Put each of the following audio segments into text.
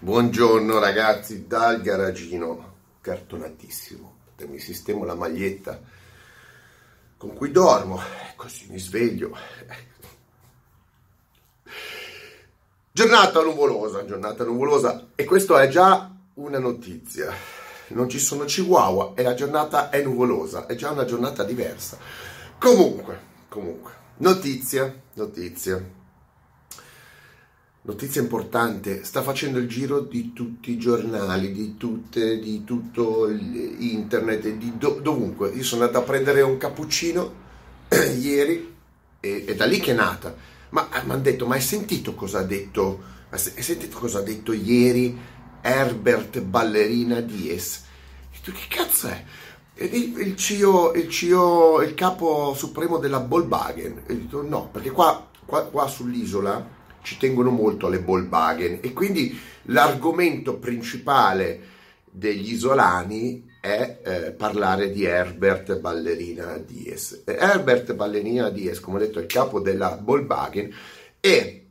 Buongiorno ragazzi dal garagino cartonatissimo. Mi sistemo la maglietta con cui dormo, così mi sveglio. Giornata nuvolosa, giornata nuvolosa e questo è già una notizia. Non ci sono chihuahua e la giornata è nuvolosa, è già una giornata diversa. Comunque, comunque, notizia, notizia notizia importante, sta facendo il giro di tutti i giornali, di, tutte, di tutto internet, di do, dovunque. Io sono andato a prendere un cappuccino ieri e è da lì che è nata. Ma mi hanno detto, ma hai sentito cosa ha detto, hai sentito cosa ha detto ieri Herbert Ballerina Dies? E tu che cazzo è? Il, il, CEO, il CEO, il capo supremo della Volkswagen. Ho detto no, perché qua, qua, qua sull'isola ci tengono molto alle Volkswagen. E quindi l'argomento principale degli isolani è eh, parlare di Herbert Ballerina Dies. Herbert Ballerina Dies, come ho detto, è il capo della Volkswagen e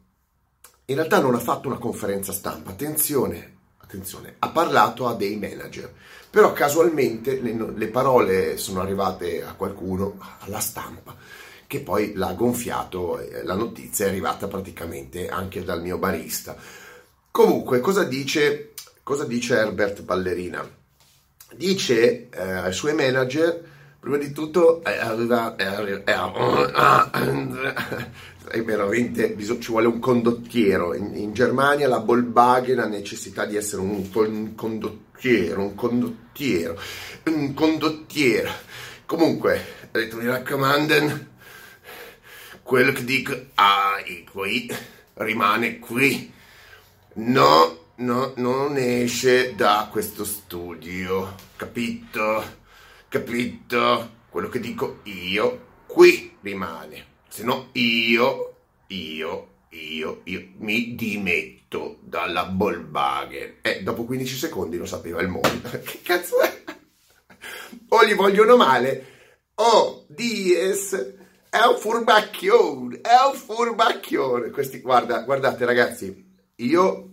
in realtà non ha fatto una conferenza stampa, attenzione, attenzione, ha parlato a dei manager, però casualmente le, le parole sono arrivate a qualcuno, alla stampa, che poi l'ha gonfiato, la notizia è arrivata praticamente anche dal mio barista. Comunque, cosa dice, cosa dice Herbert Ballerina? Dice eh, ai suoi manager, prima di tutto, eh, aveva, eh, eh, veramente ci vuole un condottiero. In, in, Germania la Volkswagen ha necessità di essere un, un condottiero, un condottiero, un condottiero. Comunque, ha detto, mi raccomando, quello che dico ah, qui rimane qui. No, no, non esce da questo studio, capito? Capito? Quello che dico io qui rimane. Se no io, io, io, io mi dimetto dalla Volkswagen. E dopo 15 secondi lo sapeva il mondo. che cazzo è? O gli vogliono male, o Dies è un furbacchione, è un furbacchione. Questi, guarda, guardate ragazzi, io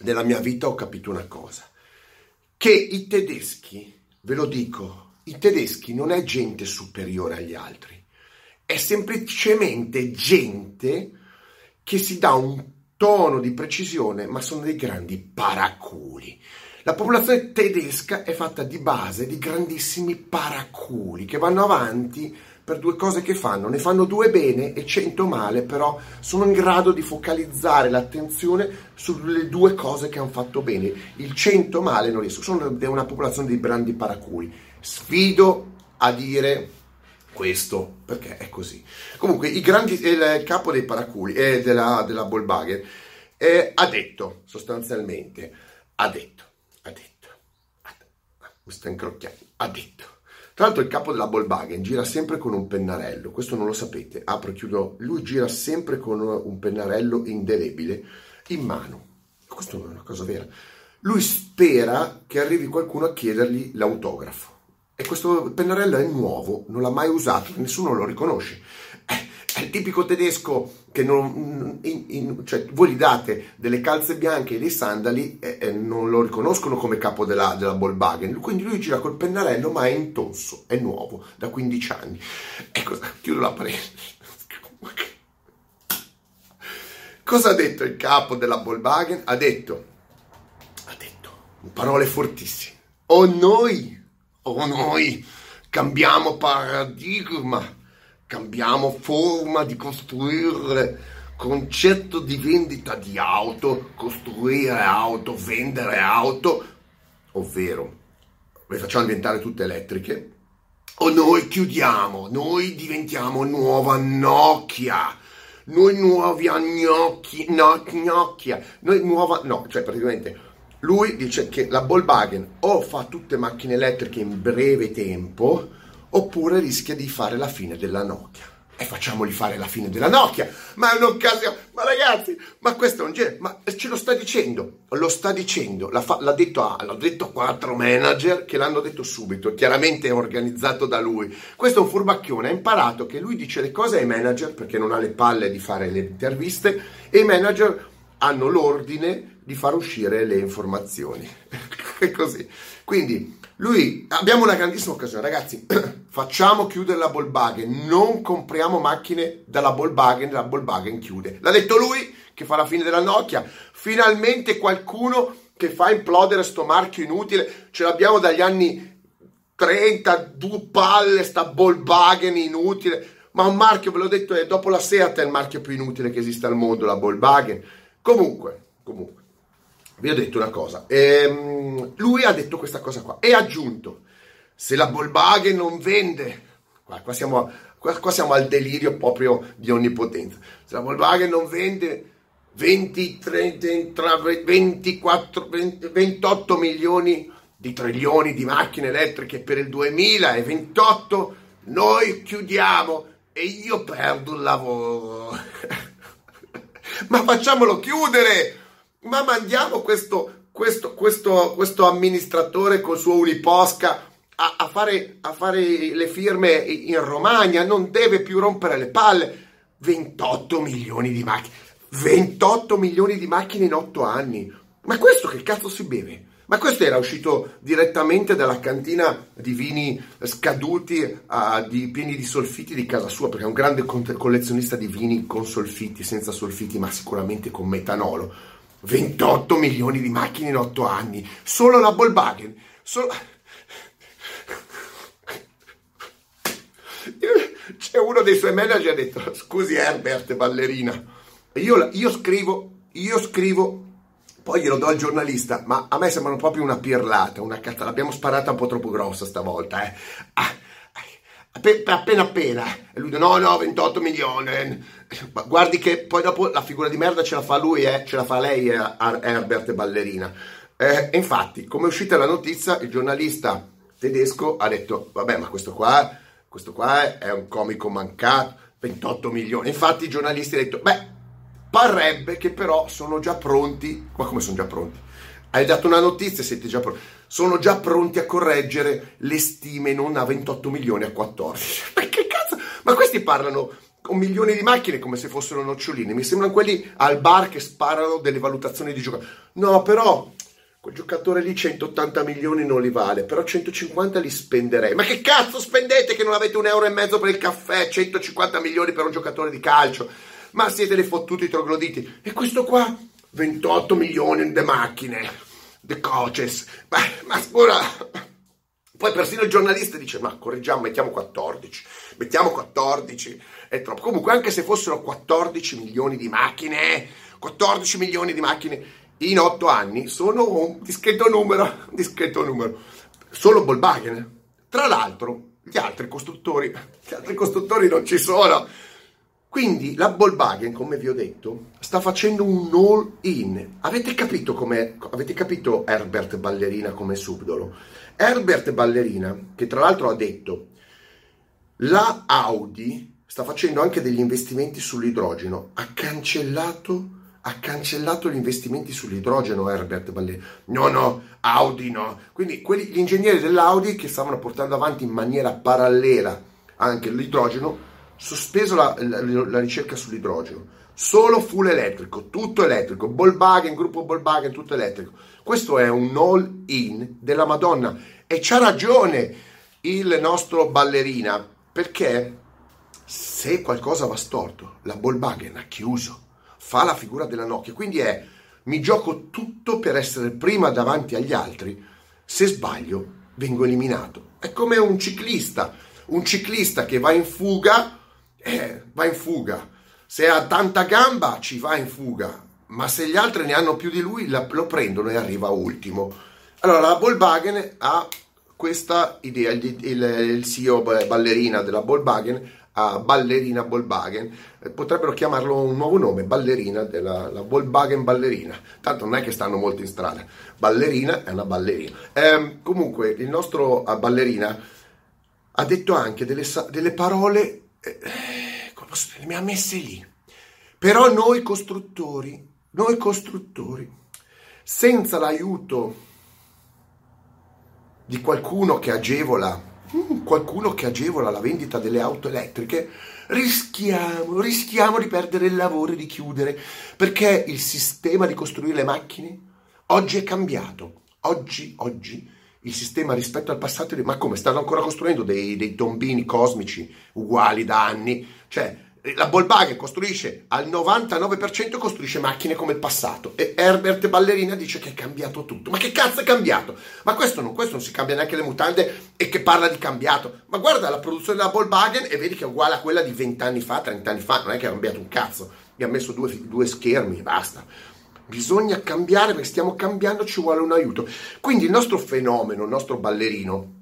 nella mia vita ho capito una cosa, che i tedeschi, ve lo dico, i tedeschi non è gente superiore agli altri, è semplicemente gente che si dà un tono di precisione, ma sono dei grandi paraculi. La popolazione tedesca è fatta di base di grandissimi paraculi che vanno avanti per due cose che fanno, ne fanno due bene e cento male, però sono in grado di focalizzare l'attenzione sulle due cose che hanno fatto bene. Il cento male non riesco, sono una popolazione di grandi paraculi. Sfido a dire questo perché è così. Comunque, grandi, il capo dei paraculi eh, della, della Volkswagen eh, ha detto sostanzialmente, ha detto, ha detto, ha detto, mi sta incrocchiando, ha detto tra l'altro il capo della Volkswagen gira sempre con un pennarello, questo non lo sapete, apro e chiudo, lui gira sempre con un pennarello indelebile in mano. Questo non è una cosa vera. Lui spera che arrivi qualcuno a chiedergli l'autografo. E questo pennarello è nuovo, non l'ha mai usato, nessuno lo riconosce. È il tipico tedesco che non, in, in, cioè, voi gli date delle calze bianche e dei sandali e, e non lo riconoscono come capo della, della Volkswagen. Quindi lui gira col pennarello, ma è in tonso, è nuovo, da 15 anni. E cosa? Chiudo la parete. Cosa ha detto il capo della Volkswagen? Ha detto, ha detto, parole fortissime. O noi, o noi cambiamo paradigma cambiamo forma di costruire concetto di vendita di auto, costruire auto, vendere auto, ovvero le facciamo diventare tutte elettriche, o noi chiudiamo, noi diventiamo nuova Nokia, noi nuovi gnocchi, no, Nokia, noi nuova, no, cioè praticamente lui dice che la Volkswagen o fa tutte macchine elettriche in breve tempo, oppure rischia di fare la fine della Nokia. E facciamogli fare la fine della Nokia, ma è un'occasione. Ma ragazzi, ma questo è un genere, ma ce lo sta dicendo, lo sta dicendo, l'ha, fa, l'ha, detto a, l'ha detto a quattro manager che l'hanno detto subito, chiaramente è organizzato da lui. Questo è un furbacchione, ha imparato che lui dice le cose ai manager perché non ha le palle di fare le interviste e i manager hanno l'ordine di far uscire le informazioni. È così. Quindi lui, abbiamo una grandissima occasione, ragazzi, facciamo chiudere la Volkswagen, non compriamo macchine dalla Volkswagen, la Volkswagen chiude. L'ha detto lui che fa la fine della Nokia, finalmente qualcuno che fa implodere sto marchio inutile, ce l'abbiamo dagli anni 30, due palle, sta Volkswagen inutile, ma un marchio, ve l'ho detto, è dopo la Seat è il marchio più inutile che esiste al mondo, la Volkswagen. Comunque, comunque, vi ho detto una cosa, ehm, lui ha detto questa cosa qua e ha aggiunto, se la Volkswagen non vende, qua, qua, siamo, qua, qua siamo al delirio proprio di onnipotenza, se la Volkswagen non vende 20, 30, 24, 20, 28 milioni di trilioni di macchine elettriche per il 2028, noi chiudiamo e io perdo il lavoro. ma facciamolo chiudere! Ma mandiamo questo, questo, questo, questo amministratore col suo Uniposca a, a, fare, a fare le firme in Romagna, non deve più rompere le palle. 28 milioni di macchine. 28 milioni di macchine in 8 anni. Ma questo che cazzo si beve? Ma questo era uscito direttamente dalla cantina di vini scaduti, uh, di, pieni di solfiti di casa sua, perché è un grande collezionista di vini con solfiti, senza solfiti, ma sicuramente con metanolo. 28 milioni di macchine in 8 anni, solo la Volkswagen, solo... C'è uno dei suoi manager ha detto, scusi Herbert, ballerina, io, io scrivo, io scrivo poi glielo do al giornalista, ma a me sembrano proprio una pirlata, una cazzata. L'abbiamo sparata un po' troppo grossa stavolta, eh. Ah, appena appena. E lui dice, no, no, 28 milioni. Ma guardi che poi dopo la figura di merda ce la fa lui, eh, ce la fa lei, eh, Herbert Ballerina. Eh, infatti, come è uscita la notizia, il giornalista tedesco ha detto, vabbè, ma questo qua, questo qua è un comico mancato, 28 milioni. Infatti i giornalisti hanno detto, beh, Parrebbe che però sono già pronti, ma come sono già pronti? Hai dato una notizia, siete già pronti. Sono già pronti a correggere le stime non a 28 milioni a 14. Ma che cazzo? Ma questi parlano con milioni di macchine come se fossero noccioline. Mi sembrano quelli al bar che sparano delle valutazioni di giocatori. No, però quel giocatore lì 180 milioni non li vale, però 150 li spenderei. Ma che cazzo spendete che non avete un euro e mezzo per il caffè, 150 milioni per un giocatore di calcio? ma siete dei fottuti trogloditi. E questo qua, 28 milioni di macchine, the coaches. Ma, ma ora... Poi persino il giornalista dice, ma correggiamo, mettiamo 14, mettiamo 14, è troppo. Comunque, anche se fossero 14 milioni di macchine, 14 milioni di macchine in 8 anni, sono un discreto numero, un discreto numero. Solo Volkswagen. Tra l'altro, gli altri costruttori, gli altri costruttori non ci sono. Quindi la Volkswagen, come vi ho detto, sta facendo un all-in. Avete capito avete capito Herbert Ballerina come subdolo? Herbert Ballerina, che tra l'altro ha detto la Audi sta facendo anche degli investimenti sull'idrogeno, ha cancellato ha cancellato gli investimenti sull'idrogeno Herbert Ballerina. No, no, Audi no. Quindi quelli, gli ingegneri dell'Audi che stavano portando avanti in maniera parallela anche l'idrogeno sospeso la, la, la ricerca sull'idrogeno, solo full elettrico, tutto elettrico, Volkswagen, gruppo Volkswagen, tutto elettrico. Questo è un all-in della Madonna e c'ha ragione il nostro ballerina perché se qualcosa va storto, la Volkswagen ha chiuso, fa la figura della Nokia, quindi è mi gioco tutto per essere prima davanti agli altri, se sbaglio vengo eliminato. È come un ciclista, un ciclista che va in fuga eh, va in fuga. Se ha tanta gamba ci va in fuga, ma se gli altri ne hanno più di lui lo prendono e arriva ultimo. Allora la Volkswagen ha questa idea, il, il, il CEO ballerina della Volkswagen a Ballerina Volkswagen, eh, potrebbero chiamarlo un nuovo nome, Ballerina della la Volkswagen Ballerina. Tanto non è che stanno molto in strada. Ballerina è una ballerina. Eh, comunque, il nostro Ballerina ha detto anche delle, delle parole eh, mi ha messe lì. Però noi costruttori, noi costruttori, senza l'aiuto di qualcuno che agevola mm, qualcuno che agevola la vendita delle auto elettriche, rischiamo, rischiamo di perdere il lavoro e di chiudere, perché il sistema di costruire le macchine oggi è cambiato. Oggi, oggi il sistema rispetto al passato, ma come stanno ancora costruendo dei, dei tombini cosmici uguali da anni? Cioè, la Volkswagen costruisce al 99% costruisce macchine come il passato e Herbert Ballerina dice che è cambiato tutto. Ma che cazzo è cambiato? Ma questo non, questo non si cambia neanche le mutande e che parla di cambiato. Ma guarda la produzione della Volkswagen e vedi che è uguale a quella di 20 anni fa, 30 anni fa, non è che ha cambiato un cazzo. Mi ha messo due, due schermi e basta. Bisogna cambiare perché stiamo cambiando, ci vuole un aiuto. Quindi il nostro fenomeno, il nostro ballerino,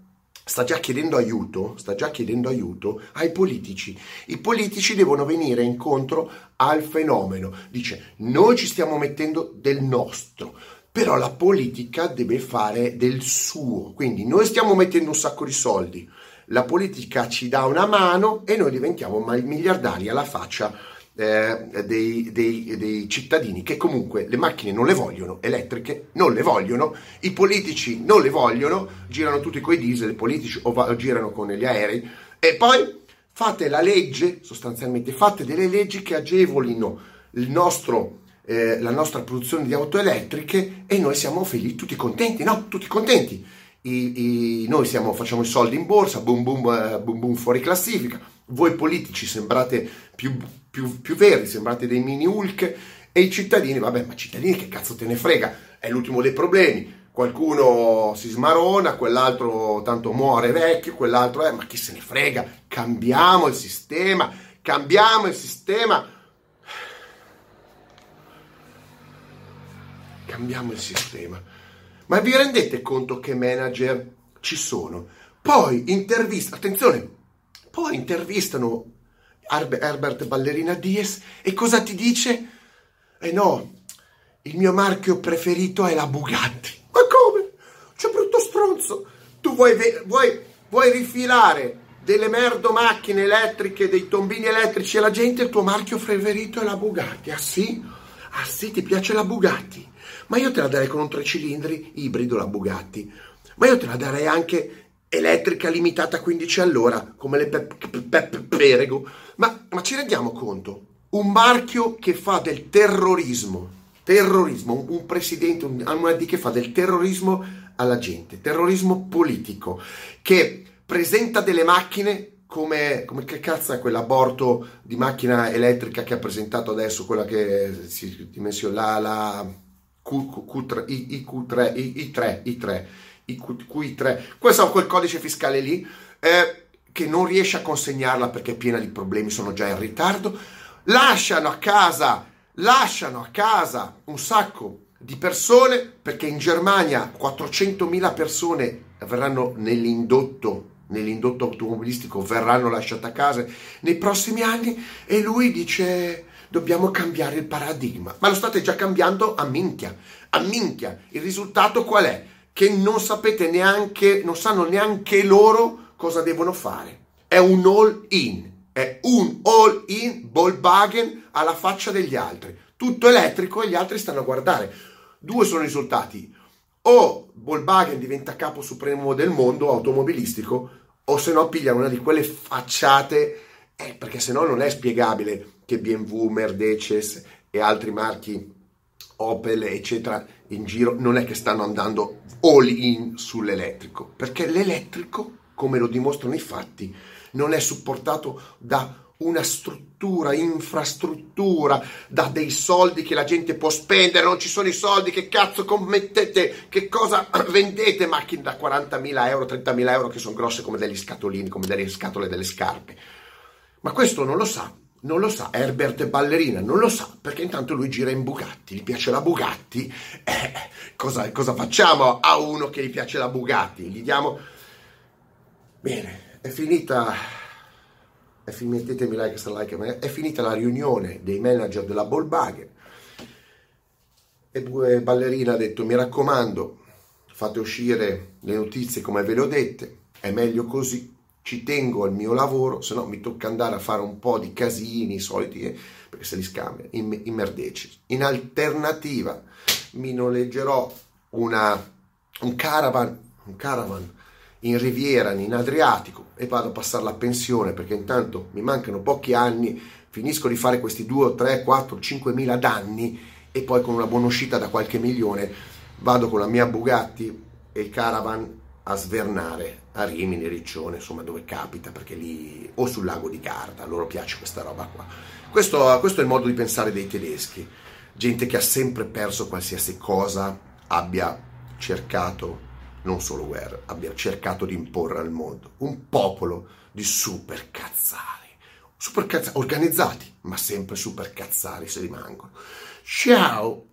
sta già chiedendo aiuto, sta già chiedendo aiuto ai politici. I politici devono venire incontro al fenomeno. Dice, noi ci stiamo mettendo del nostro, però la politica deve fare del suo. Quindi noi stiamo mettendo un sacco di soldi, la politica ci dà una mano e noi diventiamo miliardari alla faccia eh, dei, dei, dei, cittadini che comunque le macchine non le vogliono, elettriche non le vogliono, i politici non le vogliono, girano tutti coi diesel, i politici o, va, girano con gli aerei e poi fate la legge, sostanzialmente fate delle leggi che agevolino nostro, eh, la nostra produzione di auto elettriche e noi siamo felici, tutti contenti, no? Tutti contenti. I, i, noi siamo, facciamo i soldi in borsa, boom boom, uh, boom boom fuori classifica. Voi politici sembrate più, più, più verdi, sembrate dei mini Hulk e i cittadini, vabbè, ma cittadini che cazzo te ne frega? È l'ultimo dei problemi. Qualcuno si smarona, quell'altro tanto muore vecchio, quell'altro è, eh, ma chi se ne frega? Cambiamo il sistema, cambiamo il sistema. Cambiamo il sistema. Ma vi rendete conto che manager ci sono? Poi intervista, attenzione, poi intervistano Herbert Ballerina Dies e cosa ti dice? Eh no, il mio marchio preferito è la Bugatti. Ma come? C'è brutto stronzo. Tu vuoi, vuoi, vuoi rifilare delle merdo macchine elettriche, dei tombini elettrici alla gente, il tuo marchio preferito è la Bugatti. Ah sì? Ah sì, ti piace la Bugatti? Ma io te la darei con un tre cilindri ibrido la Bugatti. Ma io te la darei anche elettrica limitata a 15 all'ora, come le Peppe Perego. Ma, ma ci rendiamo conto? Un marchio che fa del terrorismo, terrorismo, un, presidente, un, una che fa del terrorismo alla gente, terrorismo politico, che presenta delle macchine come, come, che cazzo è quell'aborto di macchina elettrica che ha presentato adesso, quella che si dimensiona la, la Q, Q3, I, IQ3, I, I3, I3 i Q3, questo quel codice fiscale lì, eh, che non riesce a consegnarla perché è piena di problemi, sono già in ritardo, lasciano a casa, lasciano a casa un sacco di persone perché in Germania 400.000 persone verranno nell'indotto nell'indotto automobilistico verranno lasciate a casa nei prossimi anni e lui dice dobbiamo cambiare il paradigma. Ma lo state già cambiando a minchia a minchia. Il risultato qual è? che non sapete neanche, non sanno neanche loro cosa devono fare. È un all in, è un all in Volkswagen alla faccia degli altri. Tutto elettrico e gli altri stanno a guardare. Due sono i risultati. O Volkswagen diventa capo supremo del mondo automobilistico, o se no piglia una di quelle facciate, eh, perché se no non è spiegabile che BMW, Mercedes e altri marchi Opel, eccetera, in giro non è che stanno andando all in sull'elettrico, perché l'elettrico, come lo dimostrano i fatti, non è supportato da una struttura, infrastruttura, da dei soldi che la gente può spendere, non ci sono i soldi, che cazzo commettete, che cosa vendete macchine da 40.000 euro, 30.000 euro che sono grosse come degli scatolini, come delle scatole delle scarpe. Ma questo non lo sa non lo sa, Herbert Ballerina non lo sa perché intanto lui gira in Bugatti, gli piace la Bugatti. Eh, cosa, cosa facciamo a uno che gli piace la Bugatti? Gli diamo... Bene, è finita... È mettetemi like se like, è finita la riunione dei manager della Volkswagen e Ballerina ha detto mi raccomando fate uscire le notizie come ve le ho dette, è meglio così ci tengo al mio lavoro, se no mi tocca andare a fare un po' di casini soliti, eh, perché se li scambia, in, in merdeci. In alternativa mi noleggerò una, un caravan, un caravan in Riviera, in Adriatico e vado a passare la pensione perché intanto mi mancano pochi anni, finisco di fare questi 2, 3, 4, 5 mila danni e poi con una buona uscita da qualche milione vado con la mia Bugatti e il caravan a svernare a Rimini, Riccione, insomma dove capita, perché lì o sul lago di Garda, a loro piace questa roba qua. Questo, questo è il modo di pensare dei tedeschi, gente che ha sempre perso qualsiasi cosa abbia cercato, non solo guerra, abbia cercato di imporre al mondo, un popolo di super cazzari, super cazzari, organizzati, ma sempre super cazzari se rimangono. Ciao!